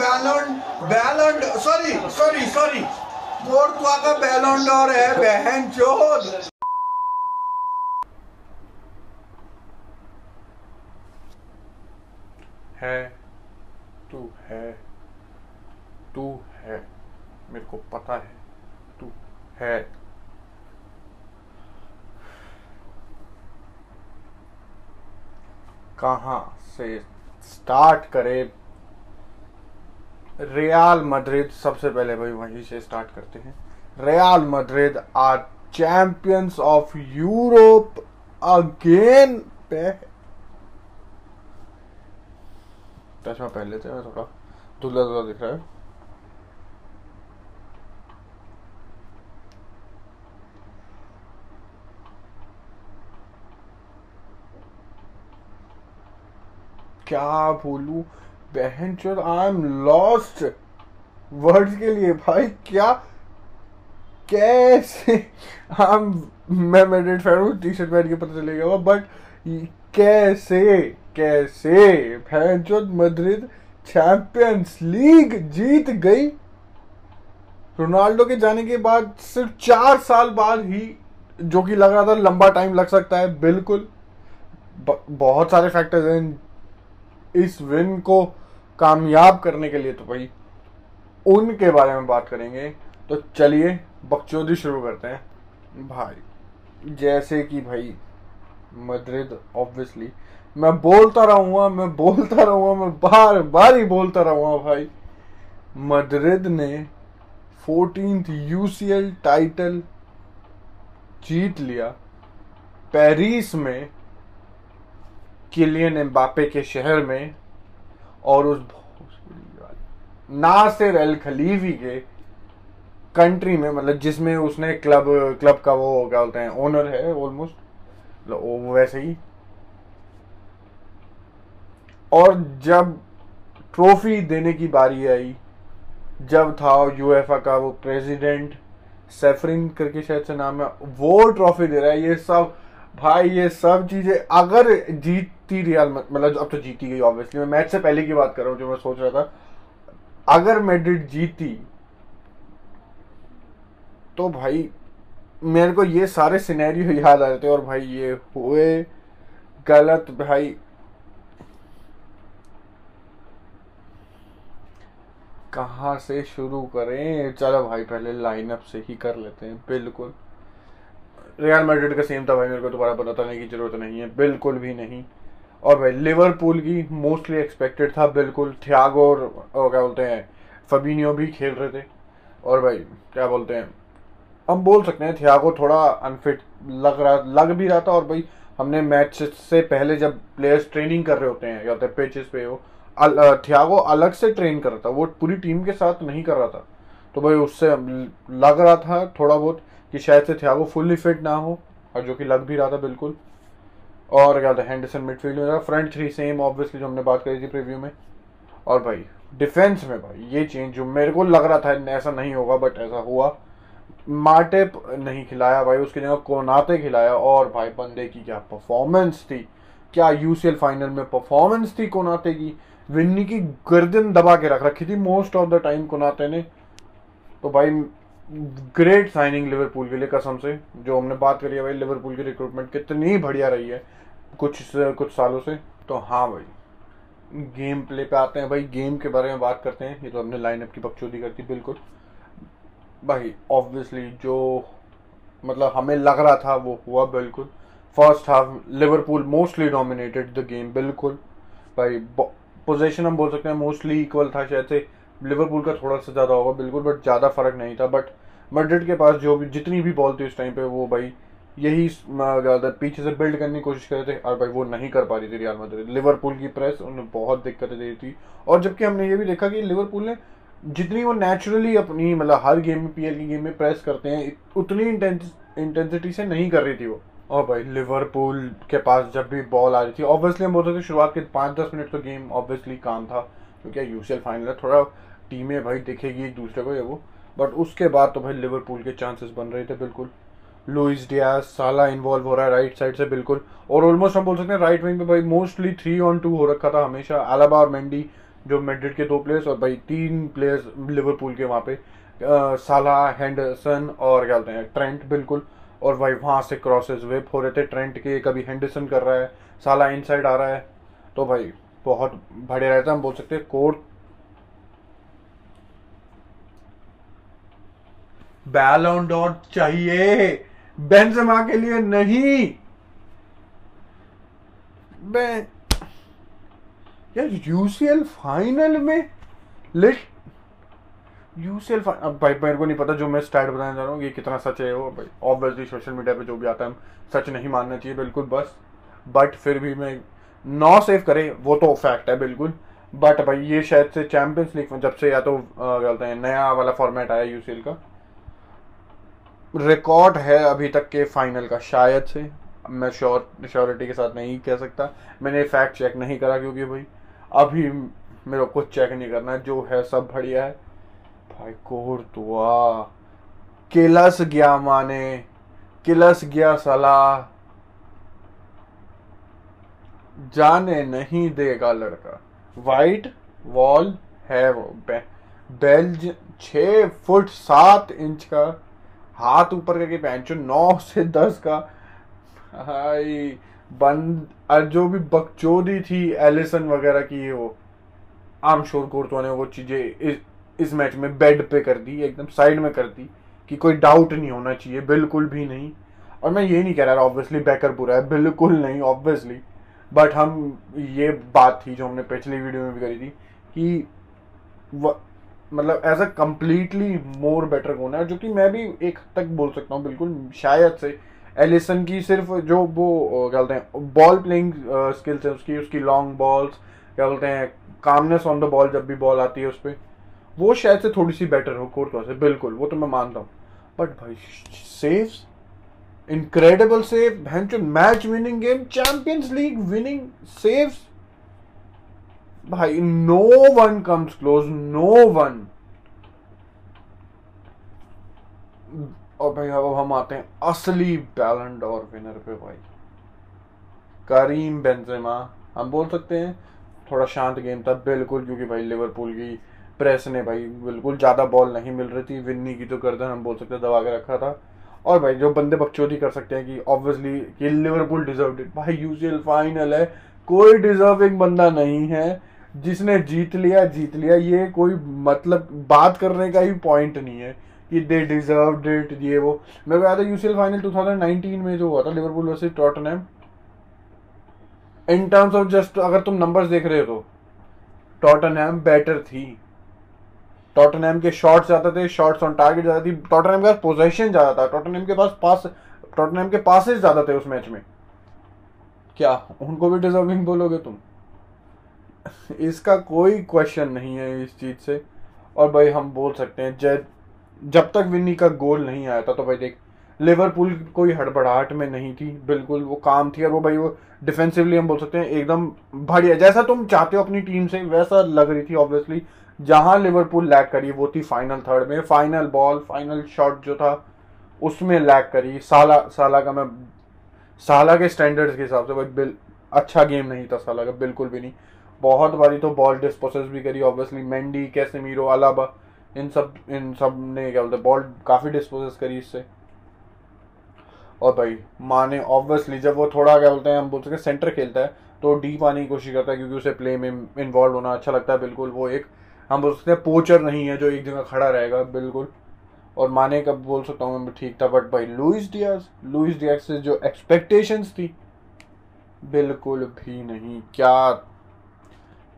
बैलन sorry sorry sorry है बहन चोद है, तू है तू है, मेरे को पता है, तू है। कहाँ से स्टार्ट करे रियाल मद्रिद सबसे पहले भाई वहीं से स्टार्ट करते हैं। Real Madrid are champions of Europe again पे। चश्मा पहन लेते हैं, थोड़ा धुला धुला दिख रहा है। क्या बोलू? बहन चोर आई एम लॉस्ट वर्ड्स के लिए भाई, क्या? कैसे? हम मैं मेडिट फ़ैन हूँ टी शर्ट पहन के पता चलेगा वो बट कैसे? कैसे? बहन चोर मद्रिद चैंपियंस लीग जीत गई। रोनाल्डो के जाने के बाद सिर्फ़ चार साल बाद ही, जो कि लग रहा था लंबा टाइम लग सकता है, बिल्कुल। बहुत सारे फैक्टर्स हैं इस विन को कामयाब करने के लिए तो भाई उनके बारे में बात करेंगे। तो चलिए, बकचोदी शुरू करते हैं। भाई, जैसे कि भाई, मद्रिद ऑब्वियसली मैं बोलता रहूँगा, मैं बोलता रहूँगा, मैं बार बार ही बोलता रहूँगा भाई। मद्रिद ने फोर्टीन यूसीएल टाइटल जीत लिया। पेरिस में किलियन एम्बापे के शहर में और उस नासिर अल खलीफी के कंट्री में मतलब जिसमें उसने क्लब क्लब का वो क्या बोलते हैं ओनर है ऑलमोस्ट वो वैसे ही। और जब ट्रॉफी देने की बारी आई, जब था यूएफए का वो प्रेसिडेंट सेफरिन करके शायद से नाम है, वो ट्रॉफी दे रहा है, ये सब, भाई ये सब चीज़ें, अगर जीतती रियल मतलब अब तो जीती गई ऑब्वियसली मैं मैच से पहले की बात कर रहा हूँ, जो मैं सोच रहा था। अगर मैड्रिड जीती तो भाई, मेरे को ये सारे सिनेरियो याद आ जाते और भाई ये हुए गलत, भाई। कहाँ से शुरू करें? चलो भाई, पहले लाइनअप से ही कर लेते हैं, बिल्कुल। रियल मैड्रिड का सेम था भाई, मेरे को दोबारा बताने की ज़रूरत नहीं है, बिल्कुल भी नहीं। और भाई लिवरपूल की मोस्टली एक्सपेक्टेड था बिल्कुल। थियागो और, क्या बोलते हैं फबीनियो भी खेल रहे थे। और भाई क्या बोलते हैं हम बोल सकते हैं थियागो थोड़ा अनफिट लग रहा लग भी रहा था और भाई हमने मैच से पहले जब प्लेयर्स ट्रेनिंग कर रहे होते हैं या होते पिचेस पे हो अल, थियागो अलग से ट्रेन कर रहा था वो पूरी टीम के साथ नहीं कर रहा था। तो भाई उससे लग रहा था थोड़ा बहुत कि शायद से थियागो फुल्ली फिट ना हो और जो कि लग भी रहा था बिल्कुल। और क्या था हैंडरसन मिडफील्ड में फ्रंट थ्री सेम ऑब्वियसली जो हमने बात करी थी प्रीव्यू में। और भाई डिफेंस में भाई, ये चेंज जो मेरे को लग रहा था, ऐसा नहीं होगा बट ऐसा हुआ। मार्टेप नहीं खिलाया भाई, उसकी जगह कोनाते खिलाया, और भाई, बंदे की क्या परफॉर्मेंस थी। क्या यूसीएल फाइनल में परफॉर्मेंस थी कोनाते की? विन्नी की गर्दन दबा के रख रखी थी most of the time Konate ने। तो भाई ग्रेट साइनिंग लिवरपूल के लिए, कसम से, जो हमने बात करी है भाई लिवरपूल की रिक्रूटमेंट कितनी बढ़िया रही है, कुछ कुछ सालों से। तो हाँ भाई गेम प्ले पे आते हैं भाई गेम के बारे में बात करते हैं। ये तो हमने लाइनअप की बकचोदी करती बिल्कुल। भाई ऑब्वियसली जो मतलब हमें लग रहा था, वो हुआ बिल्कुल। First half Liverpool mostly dominated the game बिल्कुल। भाई पोजीशन हम बोल सकते हैं मोस्टली इक्वल था, शायद से लिवरपूल का थोड़ा सा ज़्यादा होगा, बिल्कुल बट ज़्यादा फ़र्क नहीं था बट मड्रिड के पास जो भी, जितनी भी बॉल थी उस टाइम पे वो भाई, यही ज़्यादा पीछे से बिल्ड करने की कोशिश कर रहे थे, और भाई वो नहीं कर पा रही थी रियाल मद्रिद लिवरपूल की प्रेस उन्हें बहुत दिक्कतें दे रही थी। और जबकि हमने ये भी देखा कि लिवरपूल ने जितनी वो नेचुरली अपनी मतलब हर गेम में पीएल की गेम में प्रेस करते हैं, उतनी इंटेंसिटी से नहीं कर रही थी वो। और भाई लिवरपूल के पास जब भी बॉल आ रही थी ऑब्वियसली हम बोलते थे शुरुआत के पाँच दस मिनट तो गेम ऑब्वियसली काम था, क्योंकि यूसीएल फाइनल है, थोड़ा टीमें भाई दिखेगी एक दूसरे को ये वो। बट उसके बाद तो भाई लिवरपूल के चांसेस बन रहे थे, बिल्कुल। लुइस डियास साला इन्वॉल्व हो रहा है राइट साइड से, बिल्कुल। और ऑलमोस्ट हम बोल सकते हैं राइट विंग पे भाई मोस्टली थ्री ऑन टू हो रखा था हमेशा। अलाबा और मेंडी जो मेड्रिड के दो प्लेयर्स और भाई तीन प्लेयर्स लिवरपूल के वहाँ पे। साला हैंडरसन और क्या बोलते हैं ट्रेंट बिल्कुल। और भाई वहाँ से क्रॉसेस वेप हो रहे थे। ट्रेंट के कभी हैंडरसन कर रहा है। साला इनसाइड आ रहा है। तो भाई बहुत बड़े रहता है, हम बोल सकते हैं। कोर्ट बैलोन डॉट चाहिए। बेंजेमा के लिए नहीं। यार यूसीएल फाइनल में लिट यूसीएल अब भाई, मेरे को नहीं पता जो मैं स्टार्ट बताने जा रहा हूँ, ये कितना सच है वो। भाई ऑब्वियसली सोशल मीडिया पे जो भी आता है सच नहीं मानना चाहिए, बिल्कुल बस। बट फिर भी मैं नौ सेव करे, वो तो फैक्ट है, बिल्कुल। बट भाई, ये शायद से चैंपियंस लीग में जब से या तो क्या बोलते हैं, नया वाला फॉर्मेट आया यूसीएल का रिकॉर्ड है अभी तक के फाइनल का शायद से। मैं श्योर श्योरिटी के साथ नहीं कह सकता। मैंने फैक्ट चेक नहीं करा क्योंकि भाई अभी मेरे को कुछ चेक नहीं करना जो है सब बढ़िया है। भाई कोर दुआ। किलस गया माने। किलस गया सलाह जाने नहीं देगा लड़का। वाइट वॉल है वो। बे, बेल्ज छ फुट सात इंच का हाथ ऊपर करके पहन चो नौ से दस का। हाई बंद और जो भी बकचोदी थी एलिसन वगैरह की वो। आम शोर कोर्टवा ने वो चीज़ें इस, इस मैच में बेड पे कर दी एकदम साइड में कर दी कि कोई डाउट नहीं होना चाहिए बिल्कुल भी नहीं। और मैं ये नहीं कह रहा ऑब्वियसली बैकर बुरा है बिल्कुल नहीं ऑब्वियसली बट हम ये बात थी जो हमने पिछली वीडियो में भी करी थी कि मतलब as a completely more better कौन है, जो कि मैं भी एक हद तक बोल सकता हूँ, बिल्कुल, शायद से। एलिसन की सिर्फ़ जो वो क्या बोलते हैं बॉल प्लेइंग स्किल्स है उसकी उसकी लॉन्ग बॉल्स क्या बोलते हैं कामनेस ऑन द बॉल जब भी बॉल आती है उस पर वो शायद से थोड़ी सी बेटर हो कोर्टवा से बिल्कुल, वो तो मैं मानता हूँ। बट भाई saves incredible save match winning game Champions League winning saves भाई no one comes close no one और भाई, अब हम आते हैं असली बैलेंड और विनर पे भाई. करीम बेंजेमा हम बोल सकते हैं, थोड़ा शांत गेम था, बिल्कुल, क्योंकि भाई लिवरपूल की प्रेस ने भाई बिल्कुल ज़्यादा बॉल नहीं मिल रही थी विन्नी की तो गर्दन हम बोल सकते हैं दबा के रखा था. और भाई, जो बंदे बकचोदी कर सकते हैं कि ऑब्वियसली कि लिवरपूल डिजर्व इट भाई यूसीएल फाइनल है, कोई डिजर्विंग बंदा नहीं है. जिसने जीत लिया जीत लिया। ये कोई मतलब बात करने का ही पॉइंट नहीं है कि दे डिजर्व इट ये वो। मेरे को याद है यूसीएल फाइनल 2019 में जो हुआ था Liverpool versus Tottenham in terms of just अगर तुम नंबर्स देख रहे हो तो टॉटनहम बेटर थी। टॉटनहम के शॉट्स ज़्यादा थे शॉट्स ऑन टारगेट ज़्यादा थी। टॉटनहम के पास पोजीशन ज़्यादा था। टॉटनहम के पास पास टॉटनहम के पासेस ज़्यादा थे उस मैच में। क्या? उनको भी डिजर्विंग बोलोगे तुम? इसका कोई क्वेश्चन नहीं है इस चीज़ से। और भाई हम बोल सकते हैं जब जब तक विन्नी का गोल नहीं आया था तो भाई देख लिवरपूल कोई हड़बड़ाहट में नहीं थी, बिल्कुल वो काम थी और वो भाई वो डिफेंसिवली हम बोल सकते हैं एकदम बढ़िया। जैसा तुम चाहते हो अपनी टीम से, वैसा लग रही थी ऑब्वियसली जहाँ लिवरपूल लैग करी, वो थी फाइनल थर्ड में। फाइनल बॉल फाइनल शॉट जो था, उसमें लैग करी। साला साला का मैं साला के स्टैंडर्ड्स के हिसाब से भाई बिल अच्छा गेम नहीं था साला का, बिल्कुल भी नहीं। बहुत बारी तो बॉल डिस्पोसेस भी करी ऑब्वियसली मेंडी कैसेमीरो अलाबा इन सब इन सबने क्या बोलते बॉल काफ़ी डिस्पोजेस करी इससे। और भाई माने ऑब्वियसली जब वो थोड़ा क्या बोलते हैं, हम बोल सकते सेंटर खेलता है तो डीप आने की कोशिश करता है क्योंकि उसे प्ले में इन्वॉल्व होना अच्छा लगता है, बिल्कुल वो एक, हम बोल सकते हैं पोचर नहीं है जो एक जगह खड़ा रहेगा, बिल्कुल। और माने कब बोल सकता हूँ, ठीक था बट भाई लुइस डियाज लुइस डियाज से जो एक्सपेक्टेशंस थी, बिल्कुल भी नहीं, क्या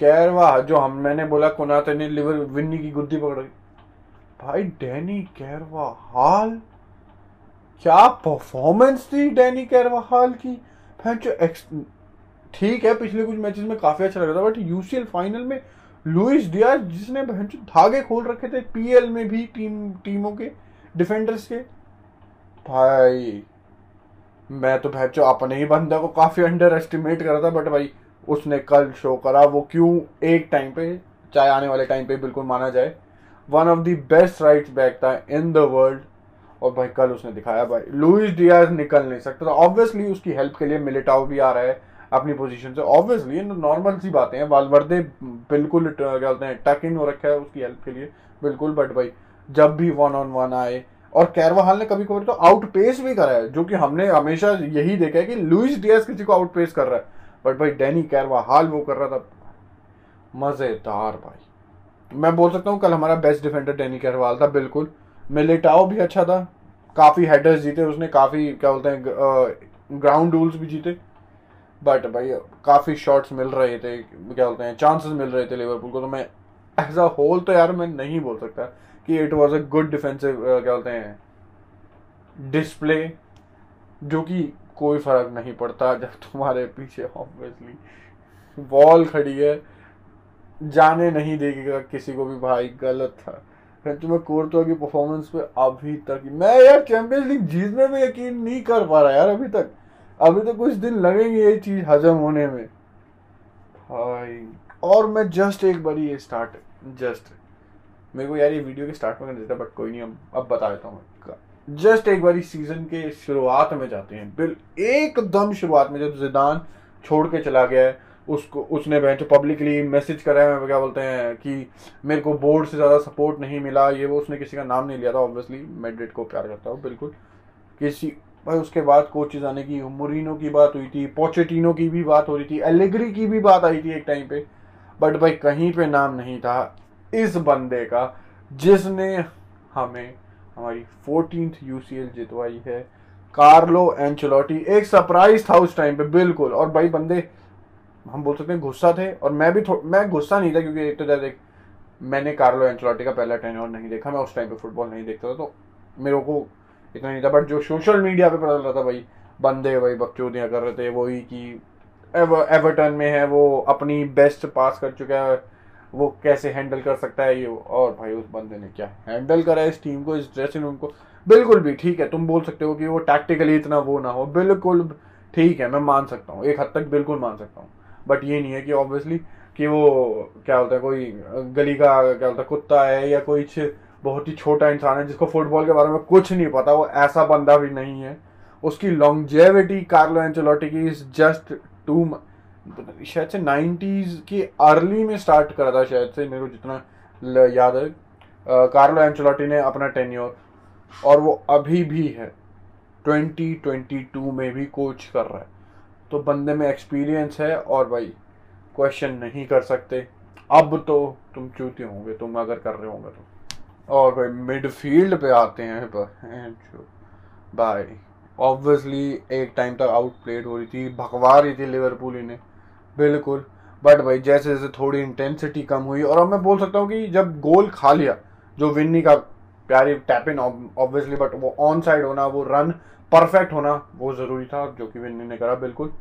कैरवा जो हम, मैंने बोला कुनाते ने लिवर विन्नी की गुद्दी पकड़ भाई, डैनी कैरवा हाल? क्या परफॉर्मेंस थी डैनी कैरवा हाल की? जो एक्स ठीक है, पिछले कुछ मैचेस में काफ़ी अच्छा लगा था बट यूसीएल फाइनल में लुइस डियाज जिसने धागे खोल रखे थे पीएल में भी टीम टीमों के डिफेंडर्स के। भाई, मैं तो जो अपने ही बंदे को काफ़ी अंडर एस्टिमेट कर रहा था बट भाई उसने कल शो करा, वो क्यों एक टाइम पे, चाहे आने वाले टाइम पे बिल्कुल माना जाए। One of the best rights back था इन द वर्ल्ड और भाई, कल उसने दिखाया, भाई। लुइस डियाज निकल नहीं सकता। था ऑब्वियसली उसकी हेल्प के लिए मिलिटाओ भी आ रहा है अपनी पोजीशन से। ऑब्वियसली नॉर्मल सी बातें हैं। वालवर्दे बिल्कुल, क्या बोलते हैं टक इन हो रखा है उसकी हेल्प के लिए। बिल्कुल बट भाई, जब भी वन ऑन वन आए। और कैरवाहाल ने कभी कभी तो आउट पेस भी करा है, जो कि हमने हमेशा यही देखा है कि लुइस डियास किसी को आउट पेस कर रहा है। बट भाई डैनी कैरवा हाल वो कर रहा था। मज़ेदार भाई। मैं बोल सकता हूँ कल हमारा बेस्ट डिफेंडर डैनी कैरवाल था, बिल्कुल। मिलेटाओ भी अच्छा था। काफ़ी हेडर्स जीते, उसने काफ़ी, क्या बोलते हैं ग्राउंड रूल्स भी जीते। बट भाई, काफ़ी शॉट्स मिल रहे थे, क्या बोलते हैं चांसेस मिल रहे थे लिवरपूल को तो मैं एज अ होल तो यार मैं नहीं बोल सकता कि it was a good defensive क्या बोलते हैं डिस्प्ले जो कि कोई फ़र्क नहीं पड़ता जब तुम्हारे पीछे ऑब्वियसली वॉल खड़ी है। जाने नहीं देगा किसी को भी भाई, गलत था। तुम्हें कोर्टो की परफॉर्मेंस पे अभी तक मैं यार चैंपियंस लीग जीतने में यकीन नहीं कर पा रहा यार अभी तक। अभी तो कुछ दिन लगेंगे ये चीज़ हजम होने में। भाई, और मैं जस्ट एक बार ये स्टार्ट जस्ट मेरे को यार ये वीडियो के स्टार्ट में कर देता बट कोई नहीं, अब अब बता देता हूँ जस्ट एक बार सीज़न के शुरुआत में जाते हैं। बिल, एकदम शुरुआत में जब जिदान छोड़ के चला गया है, उसको, उसने बेंच पब्लिकली मैसेज करा है, क्या बोलते हैं, कि मेरे को बोर्ड से ज़्यादा सपोर्ट नहीं मिला, ये वो, उसने किसी का नाम नहीं लिया था ऑब्वियसली मैड्रिड को प्यार करता हूँ, बिल्कुल। किसी भाई उसके बाद कोचेज आने की मुरीनो की बात हुई थी पोचेटिनो की भी बात हो रही थी एलेग्री की भी बात आई थी एक टाइम पे। बट भाई, कहीं पे नाम नहीं था इस बंदे का, जिसने हमें हमारी फोर्टींथ यूसीएल जितवाई है। कार्लो एंचलोटी एक सरप्राइज़ था उस टाइम पे बिल्कुल। और भाई बंदे हम बोल सकते हैं गुस्सा थे और मैं भी मैं गुस्सा नहीं था क्योंकि एक तो देख मैंने कार्लो एंचलोटी का पहला टेन्योर नहीं देखा मैं उस टाइम पे फुटबॉल नहीं देखता था तो मेरे को इतना नहीं था बट जो सोशल मीडिया पे पता चल रहा था भाई बंदे भाई बकचोदियाँ कर रहे थे वही कि एव, एवर्टन में है वो अपनी बेस्ट पास कर चुका है वो कैसे हैंडल कर सकता है ये? और भाई, उस बंदे ने क्या हैंडल करा है इस टीम को, इस ड्रेसिंग रूम को? बिल्कुल भी, ठीक है, तुम बोल सकते हो कि वो टैक्टिकली इतना वो ना हो। बिल्कुल, ठीक है, मैं मान सकता हूँ, एक हद तक बिल्कुल मान सकता हूँ। बट ये नहीं है कि ऑब्वियसली कि वो, क्या होता है, कोई गली का, क्या होता है, कुत्ता है या कोई बहुत ही छोटा इंसान है जिसको फुटबॉल के बारे में कुछ नहीं पता, वो ऐसा बंदा भी नहीं है। उसकी लॉन्गजेविटी कार्लो एंचेलोटी की इज़ जस्ट टू शायद से 90s के अर्ली में स्टार्ट करा था, शायद से मेरे को जितना याद है। कार्लो एंचेलोटी ने अपना टेन्योर और वो अभी भी है 2022 में भी कोच कर रहा है। तो बंदे में एक्सपीरियंस है, और भाई क्वेश्चन नहीं कर सकते। अब तो तुम चूते होंगे, तुम अगर कर रहे होंगे तो। और भाई मिडफील्ड पे आते हैं ब- जो भाई ऑब्वियसली एक टाइम तक आउट प्लेड हो रही थी, भगवा रही थी लिवरपूल इन्हें। बिल्कुल। बट भाई, जैसे जैसे थोड़ी इंटेंसिटी कम हुई, और अब मैं बोल सकता हूँ कि जब गोल खा लिया, जो विन्नी का प्यारी टैप इन ऑब्वियसली बट वो ऑन साइड होना, वो रन परफेक्ट होना, वो ज़रूरी था, जो कि विन्नी ने करा, बिल्कुल।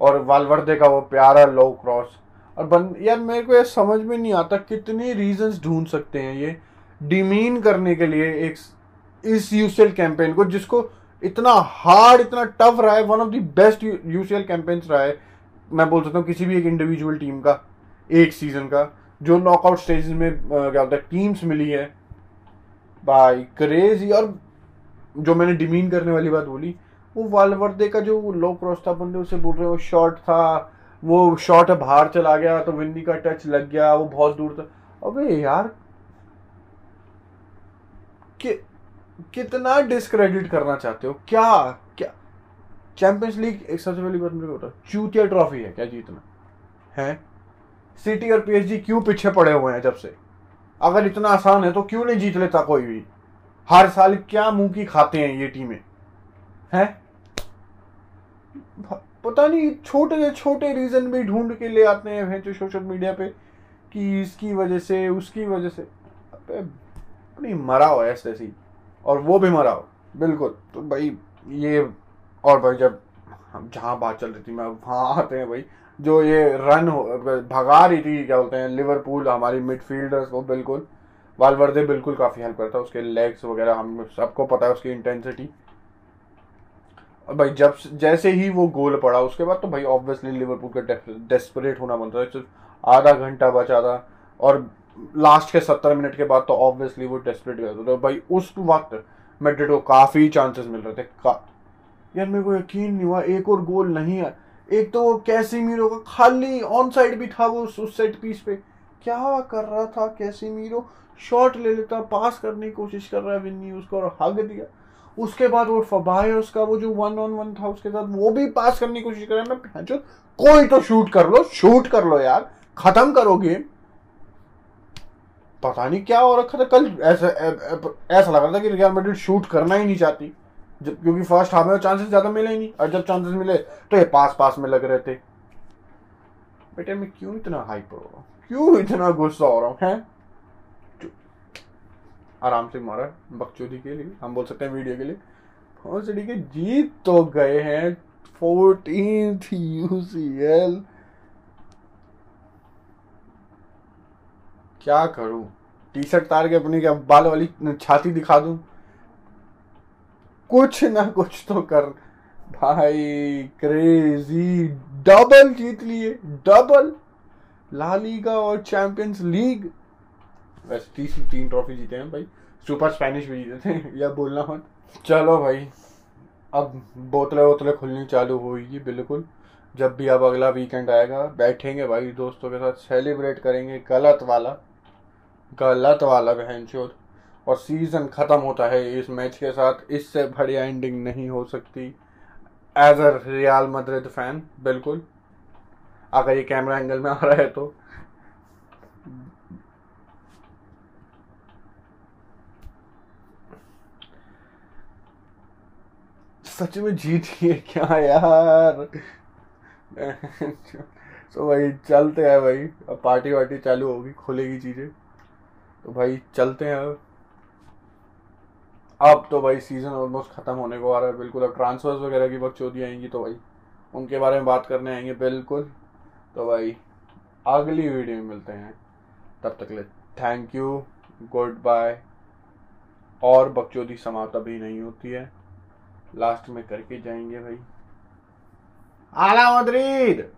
और वालवर्दे का वो प्यारा लो क्रॉस और बन, यार, मेरे को ये समझ में नहीं आता, कितने रीजंस ढूंढ सकते हैं ये। डिमीन करने के लिए एक इस यूसीएल कैंपेन को, जिसको इतना हार्ड इतना टफ रहा है one of the best UCL campaigns रहा है। मैं बोल सकता हूँ किसी भी एक इंडिविजुअल टीम का, एक सीज़न का, जो नॉकआउट स्टेजेस में क्या होता है टीम्स मिली है। भाई क्रेजी और जो मैंने डिमीन करने वाली बात बोली, वो वालवर्दे का जो लो क्रॉस था, बंदे उसे बोल रहे हो शॉट था, वो शॉट बाहर चला गया तो विन्नी का टच लग गया, वो बहुत दूर था। अबे यार कितना डिस्क्रेडिट करना चाहते हो? क्या क्या? चैंपियंस लीग एक सबसे पहली बात मेरे को बता चूतिया ट्रॉफी है क्या जीतना है? सिटी और पीएसजी क्यों पीछे पड़े हुए हैं जब से? अगर इतना आसान है तो क्यों नहीं जीत लेता कोई भी? हर साल क्या मुँह की खाते हैं ये टीमें हैं? पता नहीं, छोटे से छोटे रीजन भी ढूंढ के ले आते हैं भैंचो सोशल मीडिया पे कि इसकी वजह से, उसकी वजह से। अबे, नहीं, मरा हो ऐसे ऐसी और वो भी मरा हो बिल्कुल। तो भाई, ये और भाई जब हम जहाँ बात चल रही थी, मैं वहाँ आते हैं भाई, जो ये रन भगा रही थी, क्या बोलते हैं लिवरपूल हमारी मिडफील्डर्स को बिल्कुल वालवर्दे बिल्कुल काफ़ी हेल्प करता है, उसके लेग्स वगैरह, हम सबको पता है उसकी इंटेंसिटी और भाई जब जैसे ही वो गोल पड़ा, उसके बाद तो भाई ऑब्वियसली लिवरपूल का डेस्परेट होना बनता है सिर्फ़ आधा घंटा बचा था, और लास्ट के सत्तर मिनट के बाद तो ऑब्वियसली वो डेस्परेट कर तो भाई, उस वक्त मैड्रिड को काफ़ी चांसेस मिल रहे थे। यार, मेरे को यकीन नहीं हुआ, एक और गोल नहीं है। एक तो वो कैसीमीरो का खाली ऑन साइड भी था वो उस सेट पीस पे। क्या कर रहा था कैसीमीरो शॉट ले लेता पास करने की कोशिश कर रहा है विन्नी उसको और हग दिया। उसके बाद वो फबायस उसका वो जो वन ऑन वन था, उसके साथ वो भी पास करने की कोशिश कर रहा है। मैं कोई तो शूट कर लो शूट कर लो यार। खत्म करो गेम पता नहीं क्या हो रखा था। कल ऐसा ऐसा लग रहा था कि रियल मैड्रिड शूट करना ही नहीं चाहती, जब, क्योंकि फ़र्स्ट हाफ़ में चांसेस ज़्यादा मिले ही नहीं, और जब चांसेस मिले तो ये पास पास में लग रहे थे। बेटे, मैं क्यों इतना हाइप हो रहा हूँ? क्यों इतना गुस्सा हो रहा हूँ, है? आराम से मारा, बकचोदी के लिए, हम बोल सकते हैं वीडियो के लिए। भोसड़ी के जीत तो गए हैं फोर्टीन यूसीएल क्या करूँ? टी शर्ट तार के अपनी क्या बाल वाली छाती दिखा दूँ? कुछ ना कुछ तो कर। भाई क्रेजी डबल जीत लिए। डबल ला लीगा और चैंपियंस लीग वैसे तीस तीन ट्रॉफी जीते हैं भाई। सुपर स्पेनिश भी जीते थे, या बोलना मत। चलो भाई, अब बोतलें वोतलें खुलनी चालू होगी बिल्कुल। जब भी अब अगला वीकेंड आएगा, बैठेंगे भाई दोस्तों के साथ सेलिब्रेट करेंगे, गलत वाला। गलत वाला बहन चोट और सीज़न ख़त्म होता है इस मैच के साथ, इससे बढ़िया एंडिंग नहीं हो सकती। As a Real Madrid fan बिल्कुल। अगर ये कैमरा एंगल में आ रहा है तो। सच में जीत गए क्या यार? तो भाई चलते हैं भाई। अब पार्टी वार्टी चालू होगी, खुलेगी चीज़ें। तो भाई चलते हैं अब। अब तो भाई सीज़न ऑलमोस्ट ख़त्म होने को आ रहा है, बिल्कुल। अब ट्रांसफर्स वगैरह की बकचोदी आएँगी तो भाई, उनके बारे में बात करने आएँगे, बिल्कुल। तो भाई, अगली वीडियो में मिलते हैं। तब तक ले थैंक यू गुड बाय और बकचोदी समाप्त अभी नहीं होती है। लास्ट में करके जाएँगे भाई। आला मदरीद!